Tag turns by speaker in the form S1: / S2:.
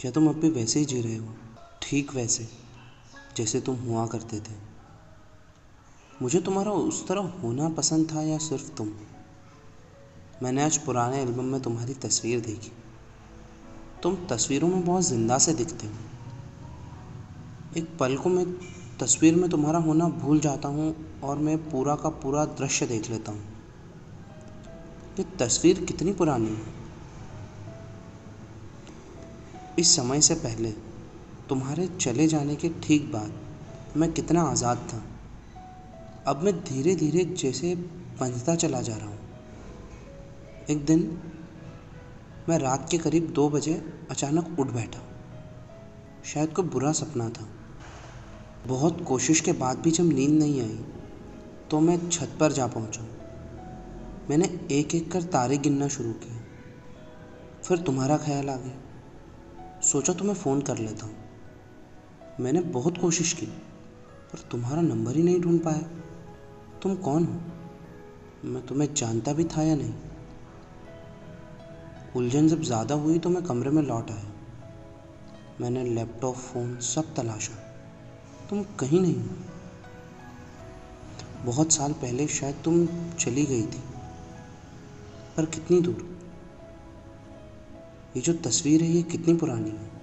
S1: क्या तुम अब भी वैसे ही जी रहे हो? ठीक वैसे, जैसे तुम हुआ करते थे। मुझे तुम्हारा उस तरह होना पसंद था या सिर्फ़ तुम? मैंने आज पुराने एल्बम में तुम्हारी तस्वीर देखी। तुम तस्वीरों में बहुत ज़िंदा से दिखते हो। एक पल को मैं तस्वीर में तुम्हारा होना भूल जाता हूँ और मैं पूरा का पूरा दृश्य देख लेता हूँ। ये तस्वीर कितनी पुरानी है? इस समय से पहले तुम्हारे चले जाने के ठीक बाद मैं कितना आज़ाद था। अब मैं धीरे धीरे जैसे बंधता चला जा रहा हूँ। एक दिन मैं रात के करीब दो बजे अचानक उठ बैठा। शायद कोई बुरा सपना था। बहुत कोशिश के बाद भी जब नींद नहीं आई तो मैं छत पर जा पहुँचा। मैंने एक एक कर तारे गिनना शुरू किया फिर तुम्हारा ख्याल आ गया। सोचा तुम्हें फ़ोन कर लेता हूँ। मैंने बहुत कोशिश की, पर तुम्हारा नंबर ही नहीं ढूंढ पाया। तुम कौन हो? मैं तुम्हें जानता भी था या नहीं? उलझन जब ज़्यादा हुई तो मैं कमरे में लौट आया। मैंने लैपटॉप, फ़ोन सब तलाशा। तुम कहीं नहीं हो। बहुत साल पहले शायद तुम चली गई थी, पर कितनी दूर? ये जो तस्वीर है ये कितनी पुरानी है?